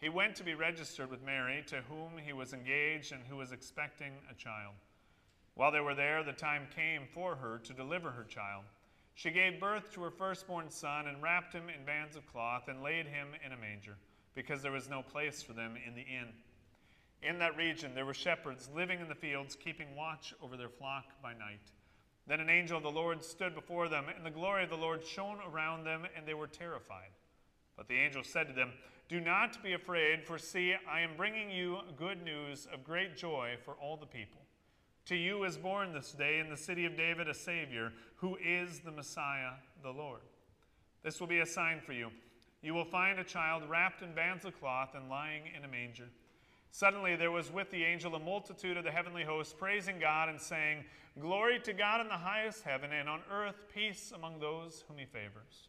He went to be registered with Mary, to whom he was engaged and who was expecting a child. While they were there, the time came for her to deliver her child. She gave birth to her firstborn son and wrapped him in bands of cloth and laid him in a manger, because there was no place for them in the inn. In that region, there were shepherds living in the fields, keeping watch over their flock by night. Then an angel of the Lord stood before them, and the glory of the Lord shone around them, and they were terrified. But the angel said to them, Do not be afraid, for see, I am bringing you good news of great joy for all the people. To you is born this day in the city of David a Savior, who is the Messiah, the Lord. This will be a sign for you. You will find a child wrapped in bands of cloth and lying in a manger. Suddenly there was with the angel a multitude of the heavenly hosts, praising God and saying, Glory to God in the highest heaven, and on earth peace among those whom he favors.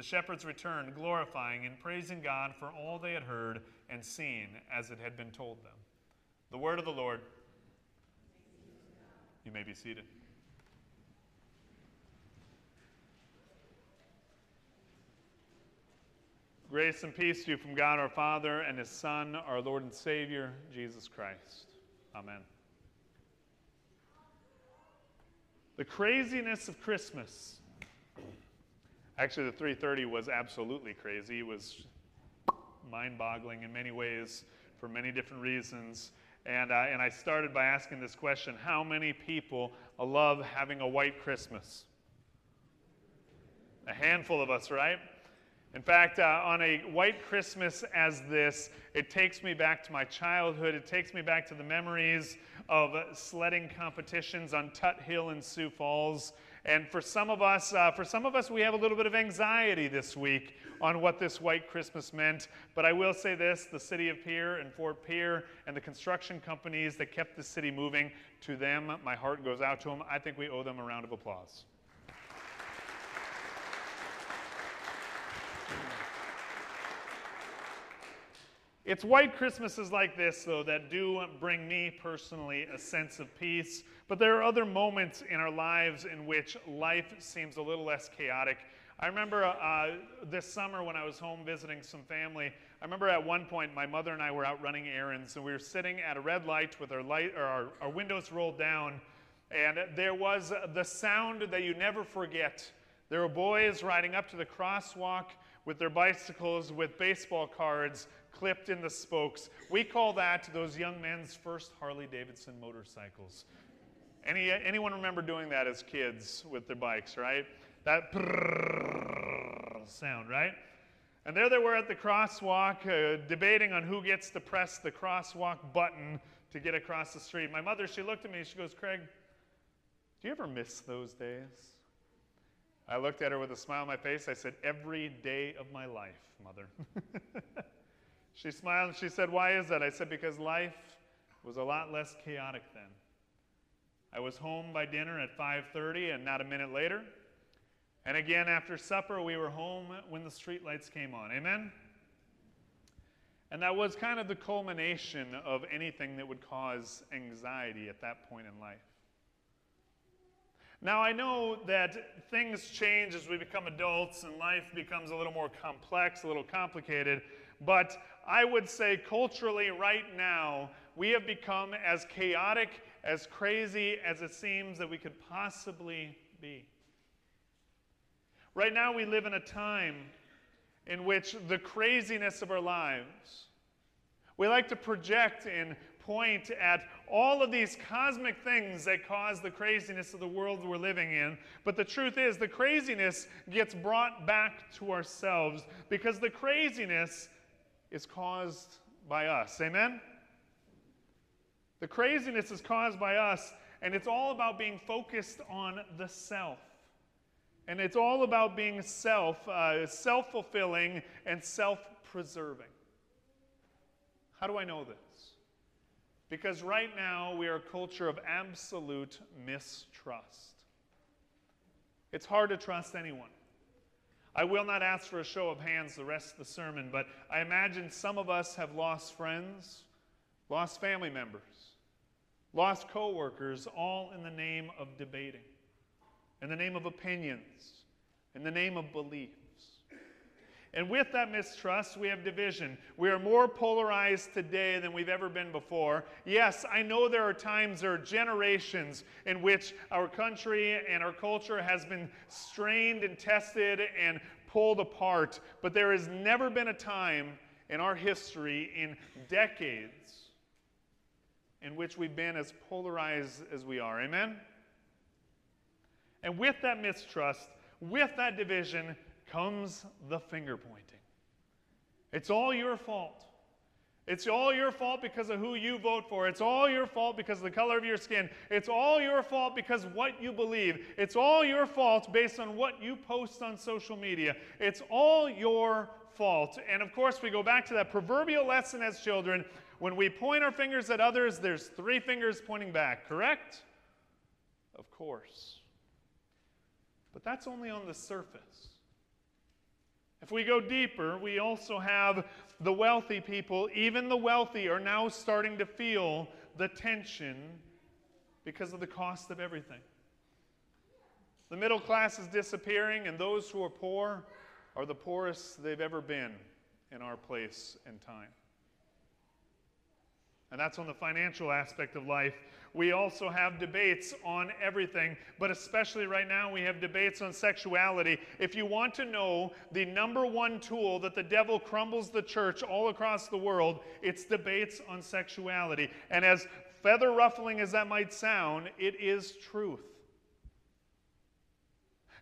The shepherds returned, glorifying and praising God for all they had heard and seen as it had been told them. The word of the Lord. You may be seated. Grace and peace to you from God our Father and His Son, our Lord and Savior, Jesus Christ. Amen. The craziness of Christmas. Actually, the 330 was absolutely crazy. It was mind boggling in many ways for many different reasons. And, uh, and I started by asking this question How many people love having a white Christmas? A handful of us, right? In fact, uh, on a white Christmas as this, it takes me back to my childhood. It takes me back to the memories of sledding competitions on Tuthill in Sioux Falls. And for some of us, uh, for some of us, we have a little bit of anxiety this week on what this white Christmas meant. But I will say this: the city of Pierre and Fort Pierre and the construction companies that kept the city moving, to them, my heart goes out to them. I think we owe them a round of applause. It's white Christmases like this, though, that do bring me personally a sense of peace. But there are other moments in our lives in which life seems a little less chaotic. I remember uh, this summer when I was home visiting some family. I remember at one point my mother and I were out running errands, and we were sitting at a red light with our light or our, our windows rolled down, and there was the sound that you never forget. There were boys riding up to the crosswalk with their bicycles with baseball cards clipped in the spokes. We call that those young men's first Harley Davidson motorcycles. Any, anyone remember doing that as kids with their bikes, right? That sound, right? And there they were at the crosswalk, uh, debating on who gets to press the crosswalk button to get across the street. My mother, she looked at me, she goes, Craig, do you ever miss those days? I looked at her with a smile on my face. I said, Every day of my life, mother. She smiled and she said, Why is that? I said, Because life was a lot less chaotic then. I was home by dinner at 5:30 and not a minute later. And again after supper we were home when the streetlights came on. Amen. And that was kind of the culmination of anything that would cause anxiety at that point in life. Now, I know that things change as we become adults and life becomes a little more complex, a little complicated, but I would say culturally, right now, we have become as chaotic, as crazy as it seems that we could possibly be. Right now, we live in a time in which the craziness of our lives, we like to project and point at all of these cosmic things that cause the craziness of the world we're living in. But the truth is, the craziness gets brought back to ourselves because the craziness is caused by us. Amen? The craziness is caused by us, and it's all about being focused on the self. And it's all about being self, uh, self fulfilling, and self preserving. How do I know this? Because right now we are a culture of absolute mistrust. It's hard to trust anyone. I will not ask for a show of hands the rest of the sermon, but I imagine some of us have lost friends, lost family members, lost coworkers, all in the name of debating, in the name of opinions, in the name of beliefs. And with that mistrust, we have division. We are more polarized today than we've ever been before. Yes, I know there are times, there are generations in which our country and our culture has been strained and tested and pulled apart, but there has never been a time in our history, in decades, in which we've been as polarized as we are. Amen? And with that mistrust, with that division, comes the finger pointing. It's all your fault. It's all your fault because of who you vote for. It's all your fault because of the color of your skin. It's all your fault because what you believe. It's all your fault based on what you post on social media. It's all your fault. And of course, we go back to that proverbial lesson as children. When we point our fingers at others, there's three fingers pointing back, correct? Of course. But that's only on the surface. If we go deeper, we also have the wealthy people. Even the wealthy are now starting to feel the tension because of the cost of everything. The middle class is disappearing, and those who are poor are the poorest they've ever been in our place and time. And that's on the financial aspect of life. We also have debates on everything, but especially right now, we have debates on sexuality. If you want to know the number one tool that the devil crumbles the church all across the world, it's debates on sexuality. And as feather ruffling as that might sound, it is truth.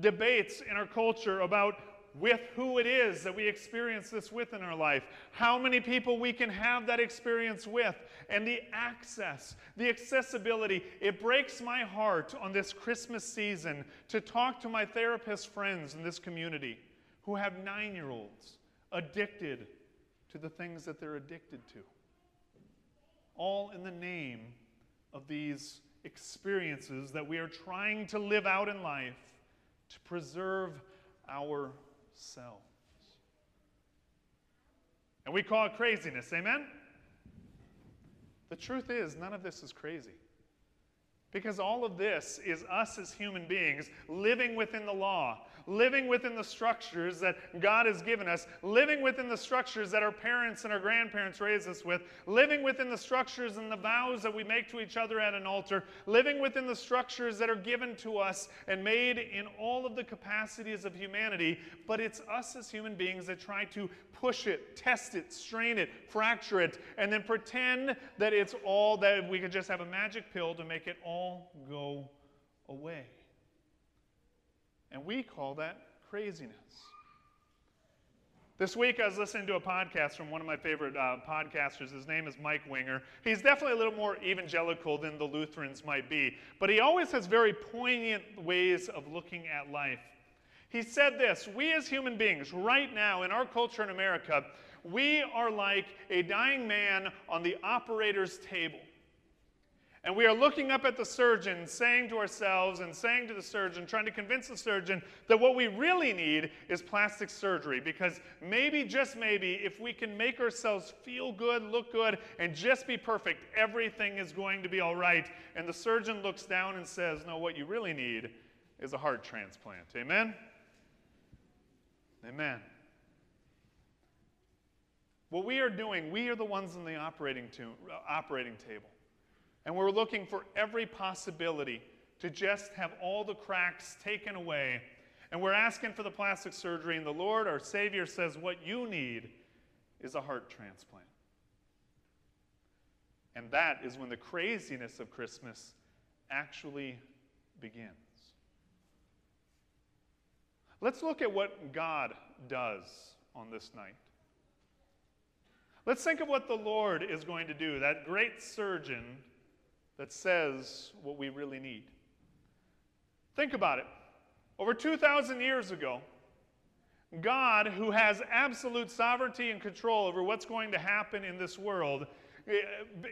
Debates in our culture about with who it is that we experience this with in our life, how many people we can have that experience with, and the access, the accessibility. It breaks my heart on this Christmas season to talk to my therapist friends in this community who have nine year olds addicted to the things that they're addicted to. All in the name of these experiences that we are trying to live out in life to preserve our selves. And we call it craziness, amen? The truth is, none of this is crazy. Because all of this is us as human beings living within the law, living within the structures that God has given us, living within the structures that our parents and our grandparents raised us with, living within the structures and the vows that we make to each other at an altar, living within the structures that are given to us and made in all of the capacities of humanity. But it's us as human beings that try to push it, test it, strain it, fracture it, and then pretend that it's all that we could just have a magic pill to make it all go away. And we call that craziness. This week, I was listening to a podcast from one of my favorite uh, podcasters. His name is Mike Winger. He's definitely a little more evangelical than the Lutherans might be, but he always has very poignant ways of looking at life. He said this We as human beings, right now in our culture in America, we are like a dying man on the operator's table. And we are looking up at the surgeon, saying to ourselves and saying to the surgeon, trying to convince the surgeon that what we really need is plastic surgery. Because maybe, just maybe, if we can make ourselves feel good, look good, and just be perfect, everything is going to be all right. And the surgeon looks down and says, No, what you really need is a heart transplant. Amen? Amen. What we are doing, we are the ones in the operating, to, operating table. And we're looking for every possibility to just have all the cracks taken away. And we're asking for the plastic surgery, and the Lord, our Savior, says what you need is a heart transplant. And that is when the craziness of Christmas actually begins. Let's look at what God does on this night. Let's think of what the Lord is going to do, that great surgeon that says what we really need. Think about it. Over 2,000 years ago, God, who has absolute sovereignty and control over what's going to happen in this world, eh,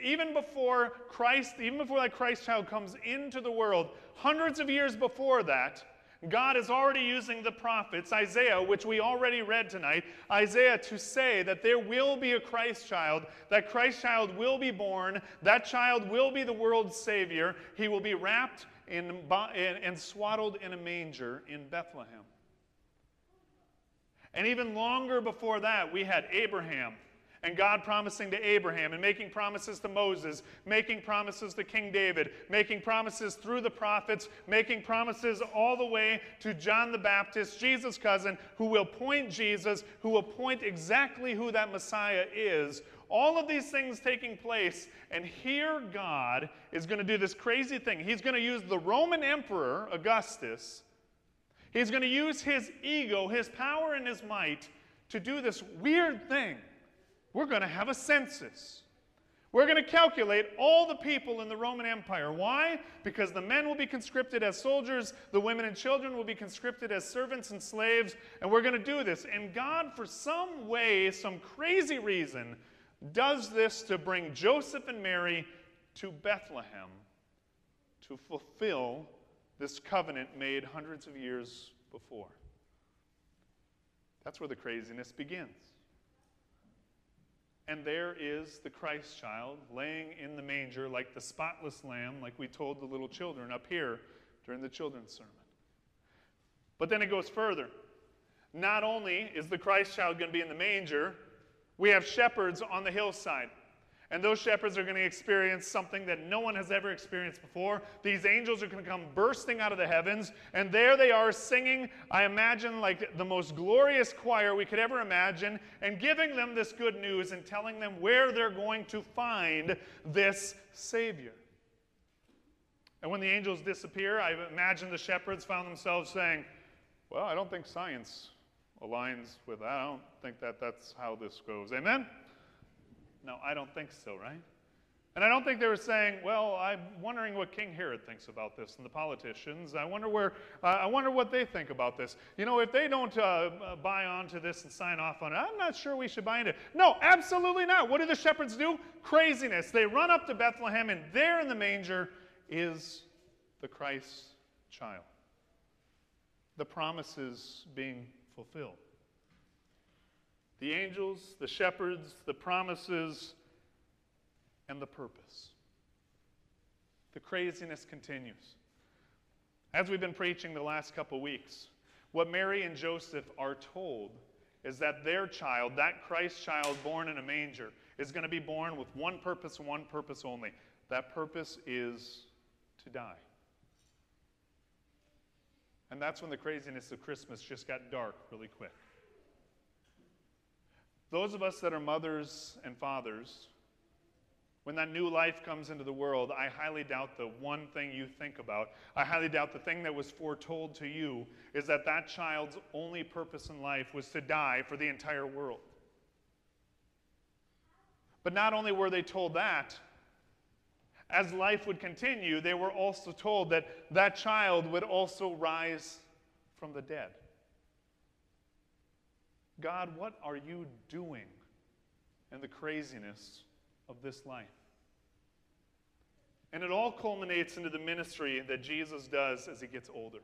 even before Christ, even before that Christ child comes into the world, hundreds of years before that, God is already using the prophets, Isaiah, which we already read tonight, Isaiah, to say that there will be a Christ child, that Christ child will be born, that child will be the world's Savior. He will be wrapped in, and swaddled in a manger in Bethlehem. And even longer before that, we had Abraham and God promising to Abraham and making promises to Moses, making promises to King David, making promises through the prophets, making promises all the way to John the Baptist, Jesus' cousin, who will point Jesus, who will point exactly who that Messiah is. All of these things taking place, and here God is going to do this crazy thing. He's going to use the Roman Emperor, Augustus, he's going to use his ego, his power, and his might to do this weird thing we're going to have a census. We're going to calculate all the people in the Roman Empire. Why? Because the men will be conscripted as soldiers, the women and children will be conscripted as servants and slaves, and we're going to do this. And God, for some way, some crazy reason, does this to bring Joseph and Mary to Bethlehem to fulfill this covenant made hundreds of years before. That's where the craziness begins. And there is the Christ child laying in the manger like the spotless lamb, like we told the little children up here during the children's sermon. But then it goes further. Not only is the Christ child going to be in the manger, we have shepherds on the hillside. And those shepherds are going to experience something that no one has ever experienced before. These angels are going to come bursting out of the heavens, and there they are singing, I imagine, like the most glorious choir we could ever imagine, and giving them this good news and telling them where they're going to find this Savior. And when the angels disappear, I imagine the shepherds found themselves saying, Well, I don't think science aligns with that. I don't think that that's how this goes. Amen? No, I don't think so, right? And I don't think they were saying, well, I'm wondering what King Herod thinks about this and the politicians. I wonder, where, uh, I wonder what they think about this. You know, if they don't uh, uh, buy onto this and sign off on it, I'm not sure we should buy into it. No, absolutely not. What do the shepherds do? Craziness. They run up to Bethlehem, and there in the manger is the Christ child. The promises being fulfilled the angels, the shepherds, the promises, and the purpose. The craziness continues. As we've been preaching the last couple weeks, what Mary and Joseph are told is that their child, that Christ child born in a manger, is going to be born with one purpose one purpose only. That purpose is to die. And that's when the craziness of Christmas just got dark really quick. Those of us that are mothers and fathers, when that new life comes into the world, I highly doubt the one thing you think about. I highly doubt the thing that was foretold to you is that that child's only purpose in life was to die for the entire world. But not only were they told that, as life would continue, they were also told that that child would also rise from the dead. God, what are you doing in the craziness of this life? And it all culminates into the ministry that Jesus does as he gets older.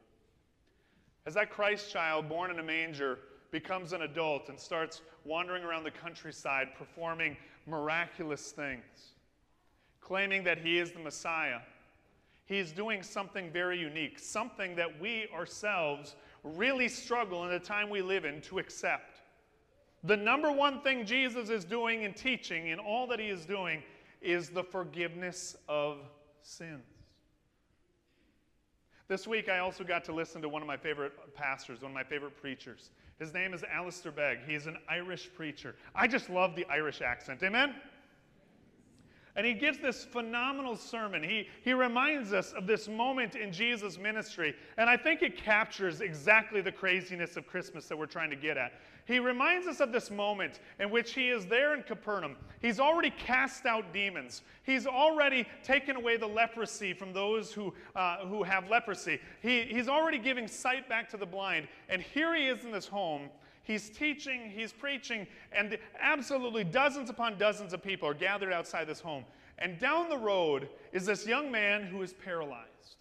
As that Christ child born in a manger becomes an adult and starts wandering around the countryside performing miraculous things, claiming that he is the Messiah, he is doing something very unique, something that we ourselves really struggle in the time we live in to accept. The number one thing Jesus is doing and teaching in all that he is doing is the forgiveness of sins. This week, I also got to listen to one of my favorite pastors, one of my favorite preachers. His name is Alistair Begg. He's an Irish preacher. I just love the Irish accent. Amen? And he gives this phenomenal sermon. He, he reminds us of this moment in Jesus' ministry. And I think it captures exactly the craziness of Christmas that we're trying to get at. He reminds us of this moment in which he is there in Capernaum. He's already cast out demons, he's already taken away the leprosy from those who, uh, who have leprosy. He, he's already giving sight back to the blind. And here he is in this home He's teaching, he's preaching, and absolutely dozens upon dozens of people are gathered outside this home. And down the road is this young man who is paralyzed.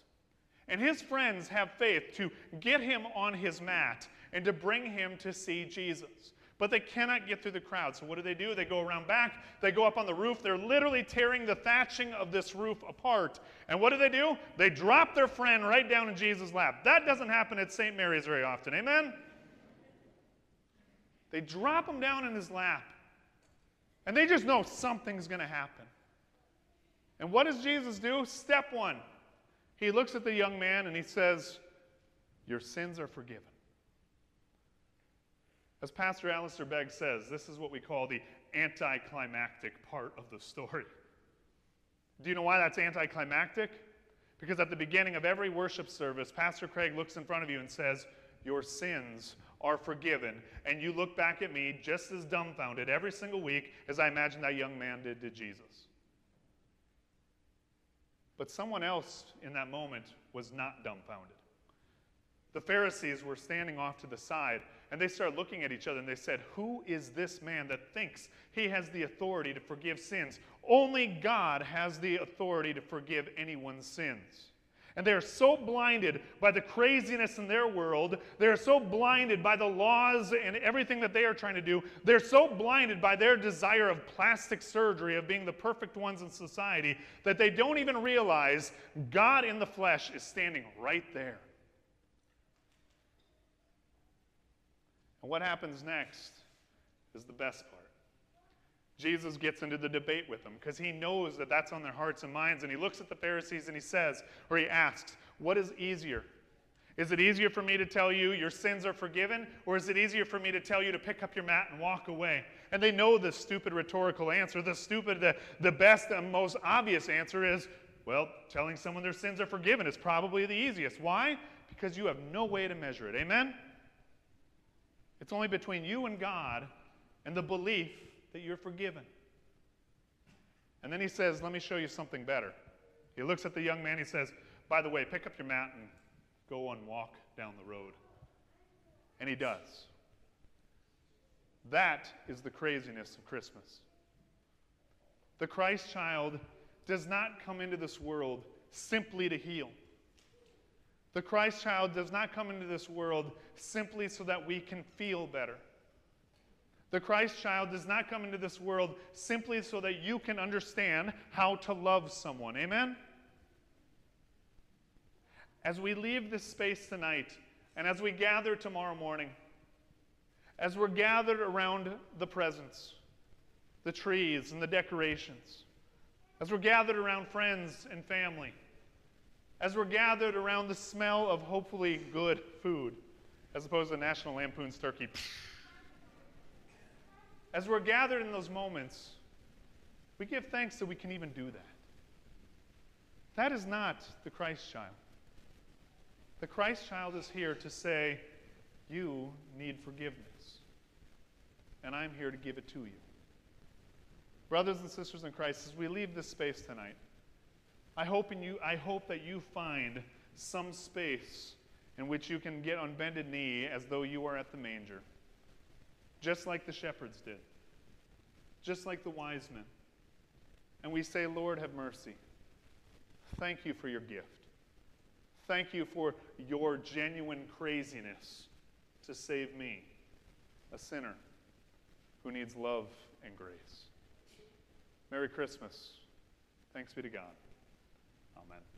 And his friends have faith to get him on his mat and to bring him to see Jesus. But they cannot get through the crowd. So what do they do? They go around back, they go up on the roof, they're literally tearing the thatching of this roof apart. And what do they do? They drop their friend right down in Jesus' lap. That doesn't happen at St. Mary's very often. Amen? They drop him down in his lap. And they just know something's going to happen. And what does Jesus do? Step one He looks at the young man and he says, Your sins are forgiven. As Pastor Alistair Begg says, this is what we call the anticlimactic part of the story. Do you know why that's anticlimactic? Because at the beginning of every worship service, Pastor Craig looks in front of you and says, Your sins are forgiven. And you look back at me just as dumbfounded every single week as I imagine that young man did to Jesus. But someone else in that moment was not dumbfounded. The Pharisees were standing off to the side and they started looking at each other and they said, Who is this man that thinks he has the authority to forgive sins? Only God has the authority to forgive anyone's sins. And they are so blinded by the craziness in their world. They are so blinded by the laws and everything that they are trying to do. They're so blinded by their desire of plastic surgery, of being the perfect ones in society, that they don't even realize God in the flesh is standing right there. And what happens next is the best part. Jesus gets into the debate with them because he knows that that's on their hearts and minds. And he looks at the Pharisees and he says, or he asks, What is easier? Is it easier for me to tell you your sins are forgiven, or is it easier for me to tell you to pick up your mat and walk away? And they know the stupid rhetorical answer. The stupid, the, the best and most obvious answer is, well, telling someone their sins are forgiven is probably the easiest. Why? Because you have no way to measure it. Amen? It's only between you and God and the belief that you're forgiven. And then he says, Let me show you something better. He looks at the young man, he says, By the way, pick up your mat and go and walk down the road. And he does. That is the craziness of Christmas. The Christ child does not come into this world simply to heal. The Christ child does not come into this world simply so that we can feel better. The Christ child does not come into this world simply so that you can understand how to love someone. Amen? As we leave this space tonight, and as we gather tomorrow morning, as we're gathered around the presents, the trees, and the decorations, as we're gathered around friends and family, as we're gathered around the smell of hopefully good food, as opposed to National Lampoon's turkey. As we're gathered in those moments, we give thanks that we can even do that. That is not the Christ child. The Christ child is here to say, You need forgiveness, and I'm here to give it to you. Brothers and sisters in Christ, as we leave this space tonight, I hope, in you, I hope that you find some space in which you can get on bended knee as though you are at the manger just like the shepherds did, just like the wise men. And we say, Lord, have mercy. Thank you for your gift. Thank you for your genuine craziness to save me, a sinner who needs love and grace. Merry Christmas. Thanks be to God. Amen.